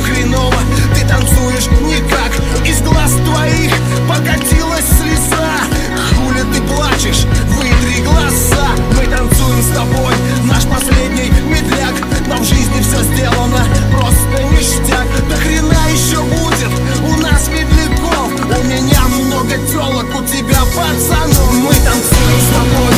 все хреново. Ты танцуешь никак. Из глаз твоих покатилась слеза. Хули ты плачешь, вытри глаза. Мы танцуем с тобой, наш последний медляк. Нам в жизни все сделано, просто ништяк. Да хрена еще будет, у нас медляков? У меня много телок, у тебя пацанов. Мы танцуем с тобой.